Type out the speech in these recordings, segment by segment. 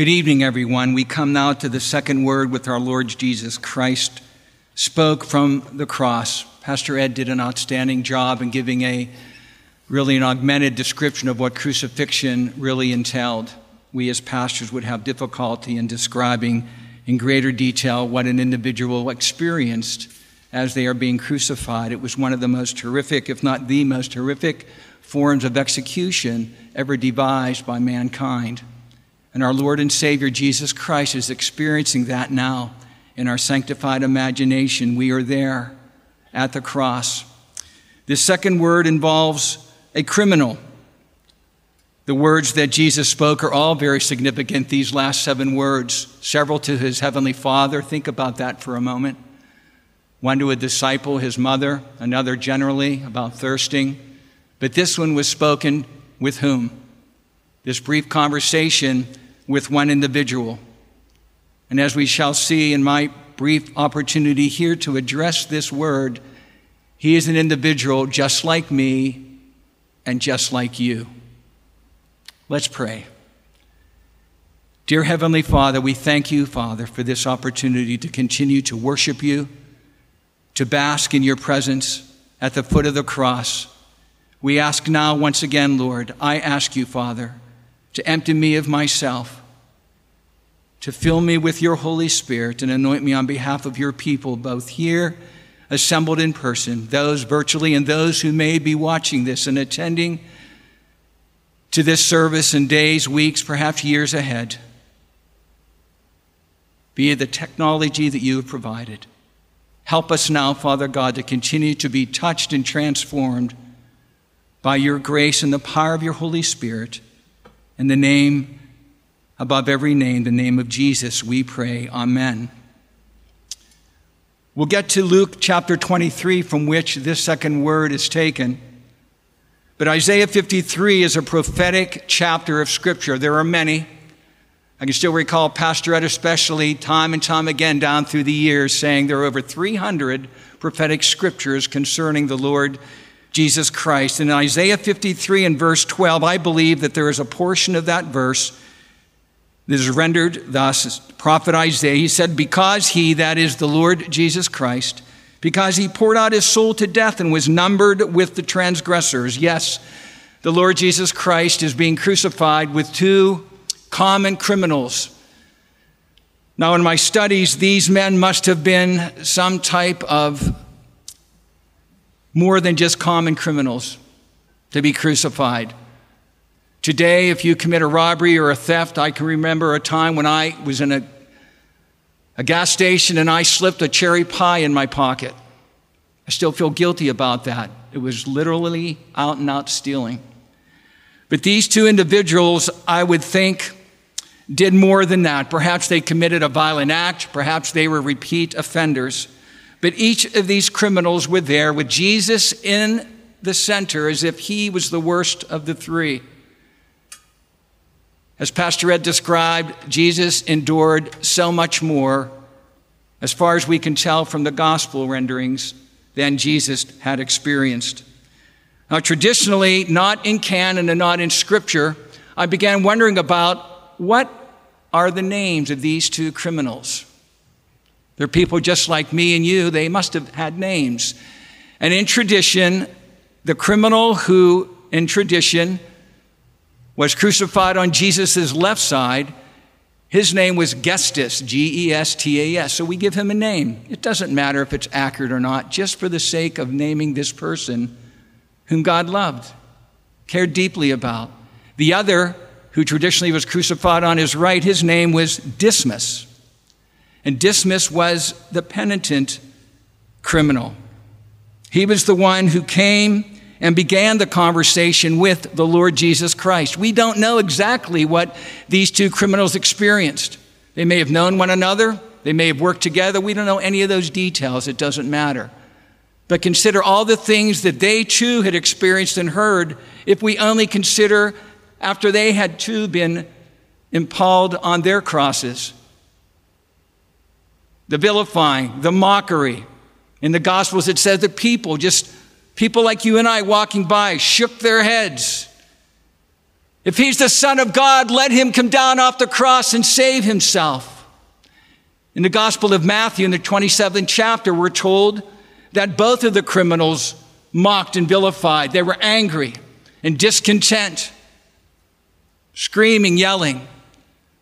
Good evening, everyone. We come now to the second word with our Lord Jesus Christ spoke from the cross. Pastor Ed did an outstanding job in giving a really an augmented description of what crucifixion really entailed. We as pastors would have difficulty in describing in greater detail what an individual experienced as they are being crucified. It was one of the most horrific, if not the most horrific, forms of execution ever devised by mankind. And our Lord and Savior Jesus Christ is experiencing that now in our sanctified imagination. We are there at the cross. This second word involves a criminal. The words that Jesus spoke are all very significant, these last seven words, several to his heavenly Father. Think about that for a moment. One to a disciple, his mother, another generally about thirsting. But this one was spoken with whom? This brief conversation with one individual. And as we shall see in my brief opportunity here to address this word, he is an individual just like me and just like you. Let's pray. Dear Heavenly Father, we thank you, Father, for this opportunity to continue to worship you, to bask in your presence at the foot of the cross. We ask now, once again, Lord, I ask you, Father, to empty me of myself to fill me with your Holy Spirit and anoint me on behalf of your people, both here, assembled in person, those virtually, and those who may be watching this and attending to this service in days, weeks, perhaps years ahead, via the technology that you have provided. Help us now, Father God, to continue to be touched and transformed by your grace and the power of your Holy Spirit. In the name above every name, the name of Jesus, we pray. Amen. We'll get to Luke chapter 23, from which this second word is taken. But Isaiah 53 is a prophetic chapter of Scripture. There are many. I can still recall Pastor Ed, especially, time and time again down through the years, saying there are over 300 prophetic scriptures concerning the Lord Jesus Christ. In Isaiah 53 and verse 12, I believe that there is a portion of that verse that is rendered thus, prophet Isaiah, he said, Because he, that is the Lord Jesus Christ, because he poured out his soul to death and was numbered with the transgressors. Yes, the Lord Jesus Christ is being crucified with two common criminals. Now, in my studies, these men must have been some type of more than just common criminals to be crucified. Today, if you commit a robbery or a theft, I can remember a time when I was in a, a gas station and I slipped a cherry pie in my pocket. I still feel guilty about that. It was literally out and out stealing. But these two individuals, I would think, did more than that. Perhaps they committed a violent act, perhaps they were repeat offenders. But each of these criminals were there with Jesus in the center as if he was the worst of the three. As Pastor Ed described, Jesus endured so much more, as far as we can tell from the gospel renderings, than Jesus had experienced. Now, traditionally, not in canon and not in scripture, I began wondering about what are the names of these two criminals. They're people just like me and you, they must have had names. And in tradition, the criminal who, in tradition, was crucified on Jesus' left side, his name was Gestas, G E S T A S. So we give him a name. It doesn't matter if it's accurate or not, just for the sake of naming this person whom God loved, cared deeply about. The other, who traditionally was crucified on his right, his name was Dismas. And Dismas was the penitent criminal. He was the one who came and began the conversation with the Lord Jesus Christ. We don't know exactly what these two criminals experienced. They may have known one another, they may have worked together. We don't know any of those details. It doesn't matter. But consider all the things that they too had experienced and heard if we only consider after they had too been impaled on their crosses. The vilifying, the mockery. In the Gospels, it says that people just People like you and I walking by shook their heads If he's the Son of God, let him come down off the cross and save himself. In the Gospel of Matthew, in the 27th chapter, we're told that both of the criminals mocked and vilified. They were angry and discontent, screaming, yelling.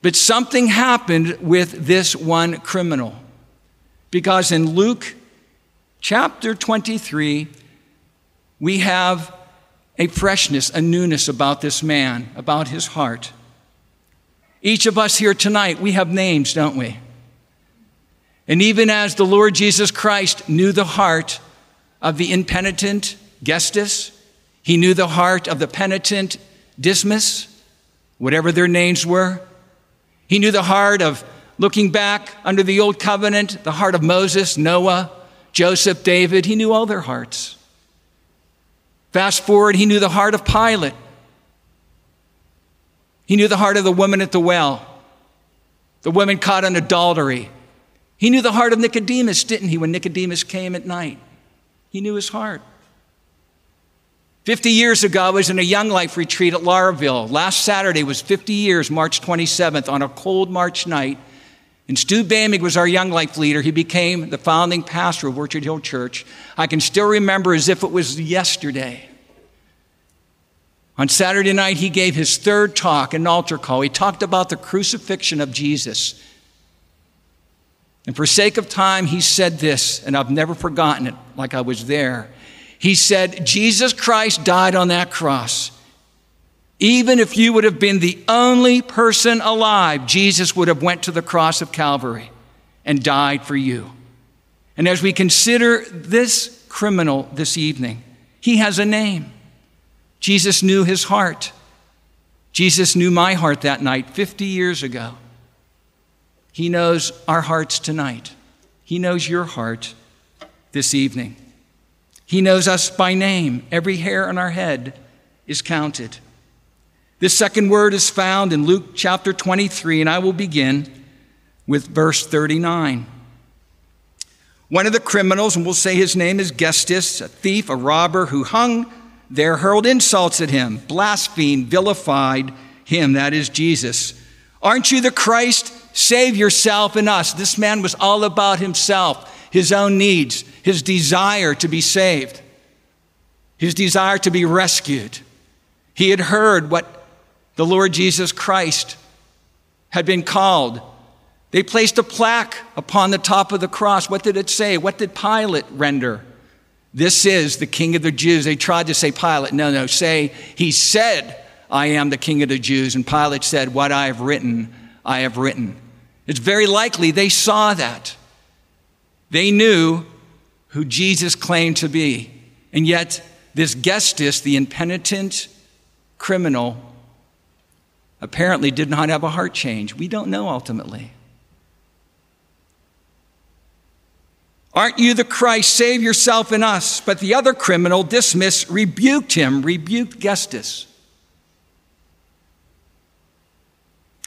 But something happened with this one criminal. Because in Luke chapter 23, we have a freshness, a newness about this man, about his heart. Each of us here tonight, we have names, don't we? And even as the Lord Jesus Christ knew the heart of the impenitent Gestas, he knew the heart of the penitent Dismas, whatever their names were. He knew the heart of looking back under the old covenant, the heart of Moses, Noah, Joseph, David. He knew all their hearts. Fast forward, he knew the heart of Pilate. He knew the heart of the woman at the well, the woman caught in adultery. He knew the heart of Nicodemus, didn't he, when Nicodemus came at night? He knew his heart. 50 years ago, I was in a Young Life retreat at Laurelville. Last Saturday was 50 years, March 27th, on a cold March night. And Stu Boehmig was our Young Life leader. He became the founding pastor of Orchard Hill Church. I can still remember as if it was yesterday. On Saturday night, he gave his third talk, an altar call. He talked about the crucifixion of Jesus. And for sake of time, he said this, and I've never forgotten it like I was there. He said, Jesus Christ died on that cross. Even if you would have been the only person alive, Jesus would have went to the cross of Calvary and died for you. And as we consider this criminal this evening, he has a name. Jesus knew his heart. Jesus knew my heart that night 50 years ago. He knows our hearts tonight. He knows your heart this evening. He knows us by name. Every hair on our head is counted. This second word is found in Luke chapter 23, and I will begin with verse 39. One of the criminals, and we'll say his name is Gestas, a thief, a robber who hung there, hurled insults at him, blasphemed, vilified him, that is Jesus. Aren't you the Christ? Save yourself and us. This man was all about himself his own needs, his desire to be saved, his desire to be rescued. He had heard what the Lord Jesus Christ had been called. They placed a plaque upon the top of the cross. What did it say? What did Pilate render? This is the King of the Jews. They tried to say, Pilate, no, no, say, He said, I am the King of the Jews. And Pilate said, What I have written, I have written. It's very likely they saw that. They knew who Jesus claimed to be. And yet, this Gestas, the impenitent criminal, apparently did not have a heart change. We don't know ultimately. Aren't you the Christ? Save yourself and us. But the other criminal, Dismas, rebuked him, rebuked Gestas,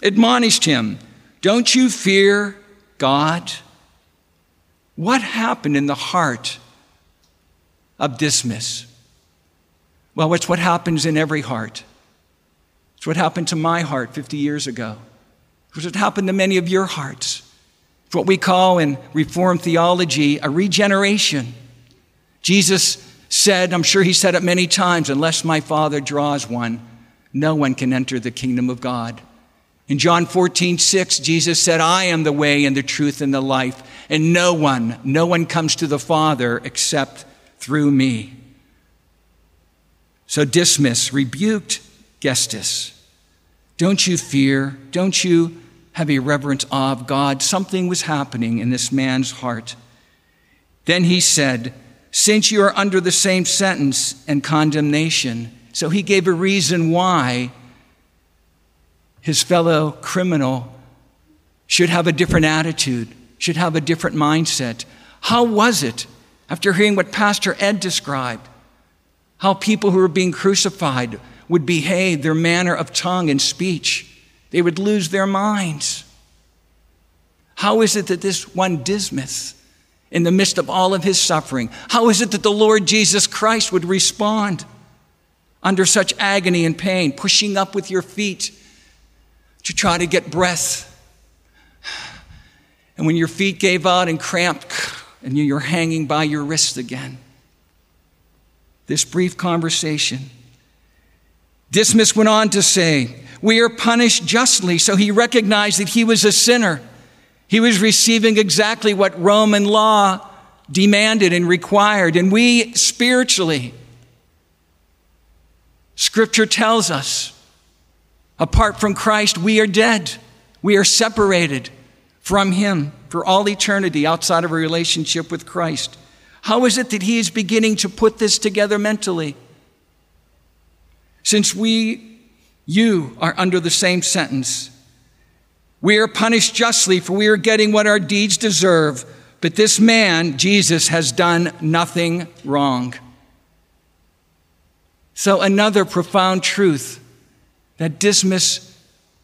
admonished him, Don't you fear God? What happened in the heart of Dismas? Well, it's what happens in every heart. It's what happened to my heart 50 years ago. It's what happened to many of your hearts. It's what we call in Reformed theology a regeneration. Jesus said, I'm sure he said it many times, unless my Father draws one, no one can enter the kingdom of God. In John 14, 6, Jesus said, I am the way and the truth and the life, and no one, no one comes to the Father except through me. So Dismas rebuked Gestas. Don't you fear? Don't you have a reverent awe of God? Something was happening in this man's heart. Then he said, Since you are under the same sentence and condemnation, so he gave a reason why his fellow criminal should have a different attitude, should have a different mindset. How was it, after hearing what Pastor Ed described, how people who were being crucified would behave, their manner of tongue and speech? They would lose their minds. How is it that this one Dismas, in the midst of all of his suffering, how is it that the Lord Jesus Christ would respond? under such agony and pain, pushing up with your feet to try to get breath. And when your feet gave out and cramped, and you're hanging by your wrists again. This brief conversation. Dismas went on to say, We are punished justly. So he recognized that he was a sinner. He was receiving exactly what Roman law demanded and required. And we spiritually, Scripture tells us, apart from Christ, we are dead. We are separated from Him for all eternity outside of a relationship with Christ. How is it that He is beginning to put this together mentally? Since we, you, are under the same sentence, we are punished justly, for we are getting what our deeds deserve. But this man, Jesus, has done nothing wrong. So, another profound truth that Dismas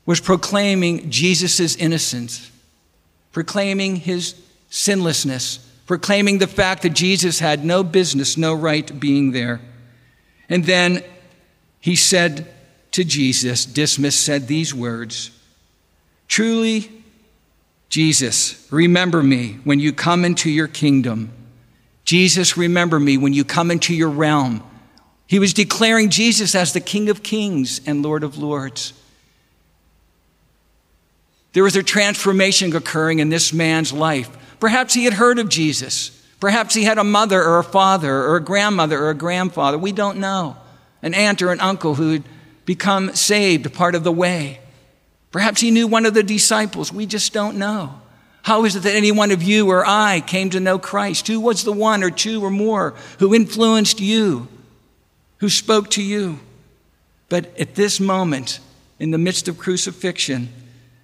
was proclaiming Jesus' innocence proclaiming his sinlessness, proclaiming the fact that Jesus had no business, no right being there. And then he said to Jesus, Dismas said these words Truly, Jesus, remember me when you come into your kingdom. Jesus, remember me when you come into your realm. He was declaring Jesus as the King of kings and Lord of lords. There was a transformation occurring in this man's life. Perhaps he had heard of Jesus. Perhaps he had a mother or a father or a grandmother or a grandfather. We don't know. An aunt or an uncle who had become saved, part of the way. Perhaps he knew one of the disciples. We just don't know. How is it that any one of you or I came to know Christ? Who was the one or two or more who influenced you, who spoke to you? But at this moment, in the midst of crucifixion,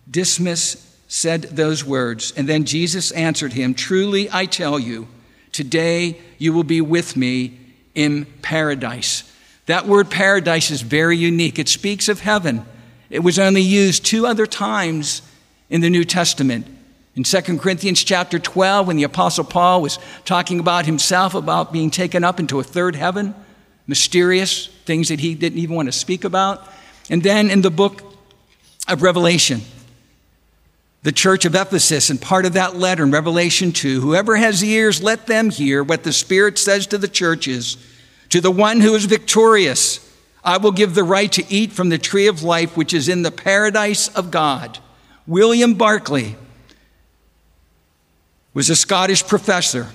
Dismas said those words, and then Jesus answered him Truly I tell you, today you will be with me in paradise. That word paradise is very unique. It speaks of heaven. It was only used two other times in the New Testament. In 2 Corinthians chapter 12, when the Apostle Paul was talking about himself, about being taken up into a third heaven, mysterious things that he didn't even want to speak about. And then in the book of Revelation, the church of Ephesus and part of that letter in Revelation 2 Whoever has ears, let them hear what the Spirit says to the churches. To the one who is victorious, I will give the right to eat from the tree of life which is in the paradise of God. William Barclay was a Scottish professor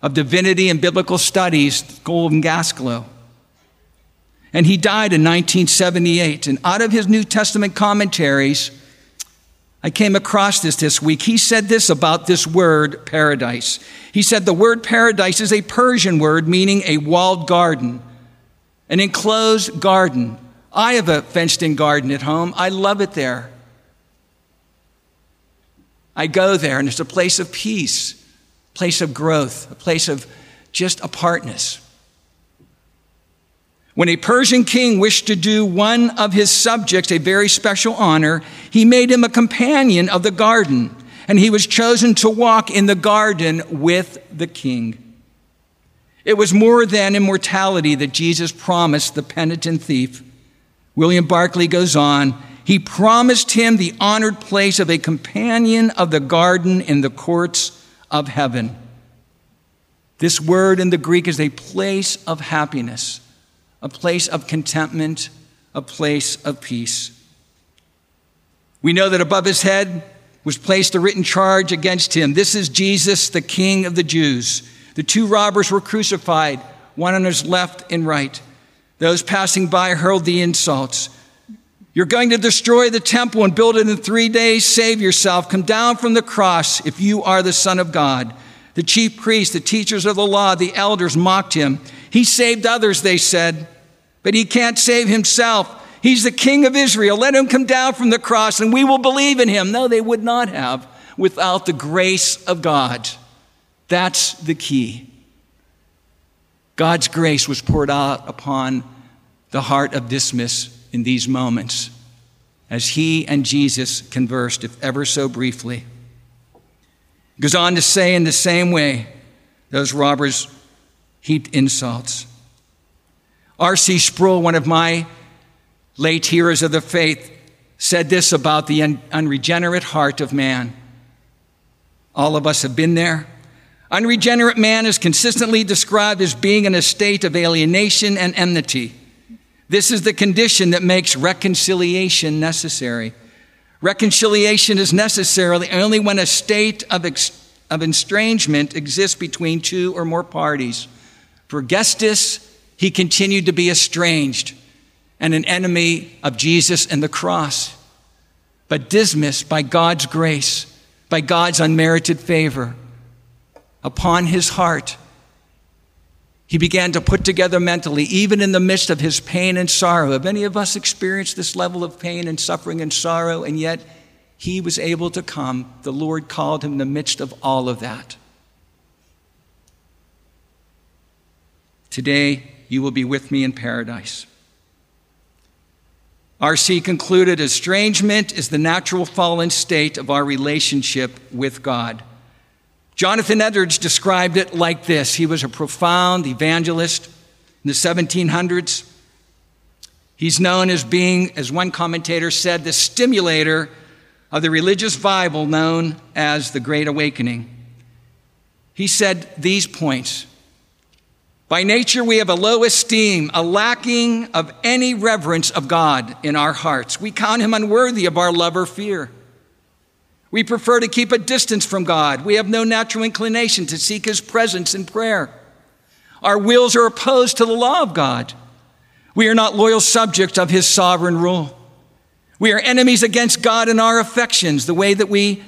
of divinity and biblical studies, School of Glasgow. And he died in 1978. And out of his New Testament commentaries, I came across this this week. He said this about this word paradise. He said the word paradise is a Persian word meaning a walled garden, an enclosed garden. I have a fenced in garden at home. I love it there. I go there and it's a place of peace, place of growth, a place of just apartness. When a Persian king wished to do one of his subjects a very special honor, he made him a companion of the garden, and he was chosen to walk in the garden with the king. It was more than immortality that Jesus promised the penitent thief. William Barclay goes on, he promised him the honored place of a companion of the garden in the courts of heaven. This word in the Greek is a place of happiness a place of contentment, a place of peace. We know that above his head was placed a written charge against him. This is Jesus, the King of the Jews. The two robbers were crucified, one on his left and right. Those passing by hurled the insults. You're going to destroy the temple and build it in three days. Save yourself. Come down from the cross if you are the Son of God. The chief priests, the teachers of the law, the elders mocked him. He saved others, they said, but he can't save himself. He's the king of Israel. Let him come down from the cross and we will believe in him. No, they would not have without the grace of God. That's the key. God's grace was poured out upon the heart of Dismas in these moments as he and Jesus conversed, if ever so briefly. Goes on to say, in the same way, those robbers heaped insults. R.C. Sproul, one of my late heroes of the faith, said this about the unregenerate heart of man. All of us have been there. Unregenerate man is consistently described as being in a state of alienation and enmity. This is the condition that makes reconciliation necessary. Reconciliation is necessary only when a state of, ex- of estrangement exists between two or more parties. For Gestas, he continued to be estranged and an enemy of Jesus and the cross. But Dismas, by God's grace, by God's unmerited favor, upon his heart, he began to put together mentally, even in the midst of his pain and sorrow. Have any of us experienced this level of pain and suffering and sorrow? And yet he was able to come. The Lord called him in the midst of all of that. Today, you will be with me in paradise. R.C. concluded estrangement is the natural fallen state of our relationship with God. Jonathan Edwards described it like this He was a profound evangelist in the 1700s. He's known as being, as one commentator said, the stimulator of the religious Bible known as the Great Awakening. He said these points By nature, we have a low esteem, a lacking of any reverence of God in our hearts. We count him unworthy of our love or fear. We prefer to keep a distance from God. We have no natural inclination to seek His presence in prayer. Our wills are opposed to the law of God. We are not loyal subjects of His sovereign rule. We are enemies against God in our affections, the way that we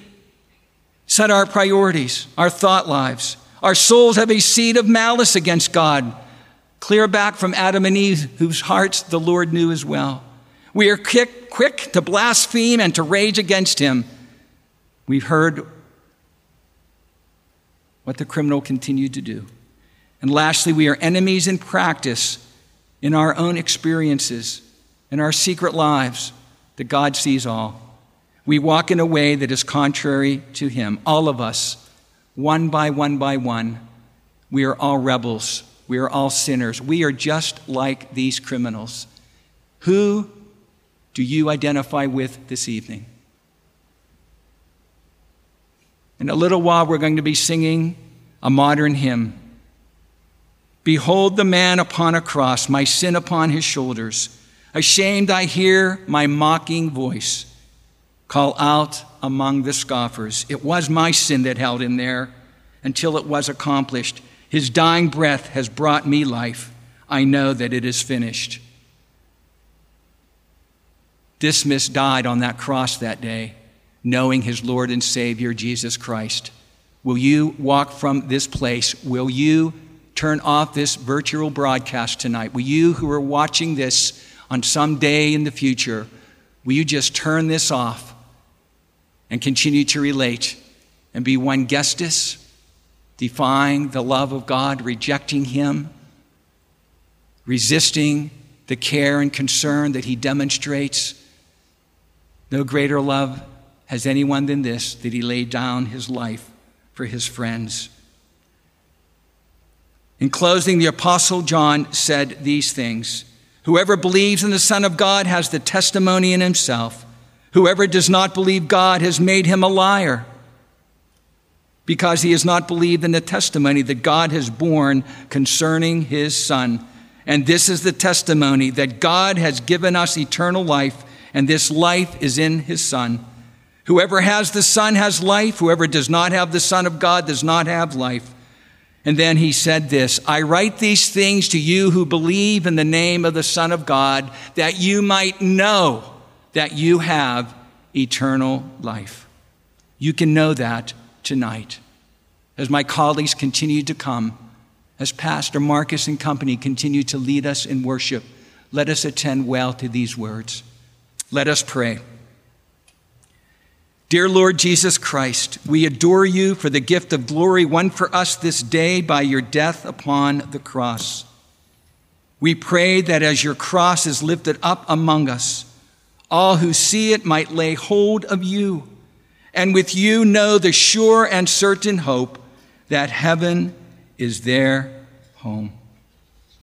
set our priorities, our thought lives. Our souls have a seed of malice against God, clear back from Adam and Eve, whose hearts the Lord knew as well. We are quick, quick to blaspheme and to rage against Him. We've heard what the criminal continued to do. And lastly, we are enemies in practice in our own experiences, in our secret lives, that God sees all. We walk in a way that is contrary to Him. All of us, one by one by one, we are all rebels. We are all sinners. We are just like these criminals. Who do you identify with this evening? In a little while, we're going to be singing a modern hymn. Behold the man upon a cross, my sin upon his shoulders. Ashamed, I hear my mocking voice call out among the scoffers. It was my sin that held him there until it was accomplished. His dying breath has brought me life. I know that it is finished. Dismas died on that cross that day knowing his Lord and Savior, Jesus Christ. Will you walk from this place? Will you turn off this virtual broadcast tonight? Will you, who are watching this on some day in the future, will you just turn this off and continue to relate and be one Gestas, defying the love of God, rejecting Him, resisting the care and concern that He demonstrates? No greater love has anyone than this that he laid down his life for his friends. In closing, the Apostle John said these things Whoever believes in the Son of God has the testimony in himself. Whoever does not believe God has made him a liar because he has not believed in the testimony that God has borne concerning his Son. And this is the testimony that God has given us eternal life, and this life is in his Son. Whoever has the Son has life. Whoever does not have the Son of God does not have life. And then he said this I write these things to you who believe in the name of the Son of God, that you might know that you have eternal life. You can know that tonight. As my colleagues continue to come, as Pastor Marcus and company continue to lead us in worship, let us attend well to these words. Let us pray. Dear Lord Jesus Christ, we adore you for the gift of glory won for us this day by your death upon the cross. We pray that as your cross is lifted up among us, all who see it might lay hold of you, and with you know the sure and certain hope that heaven is their home.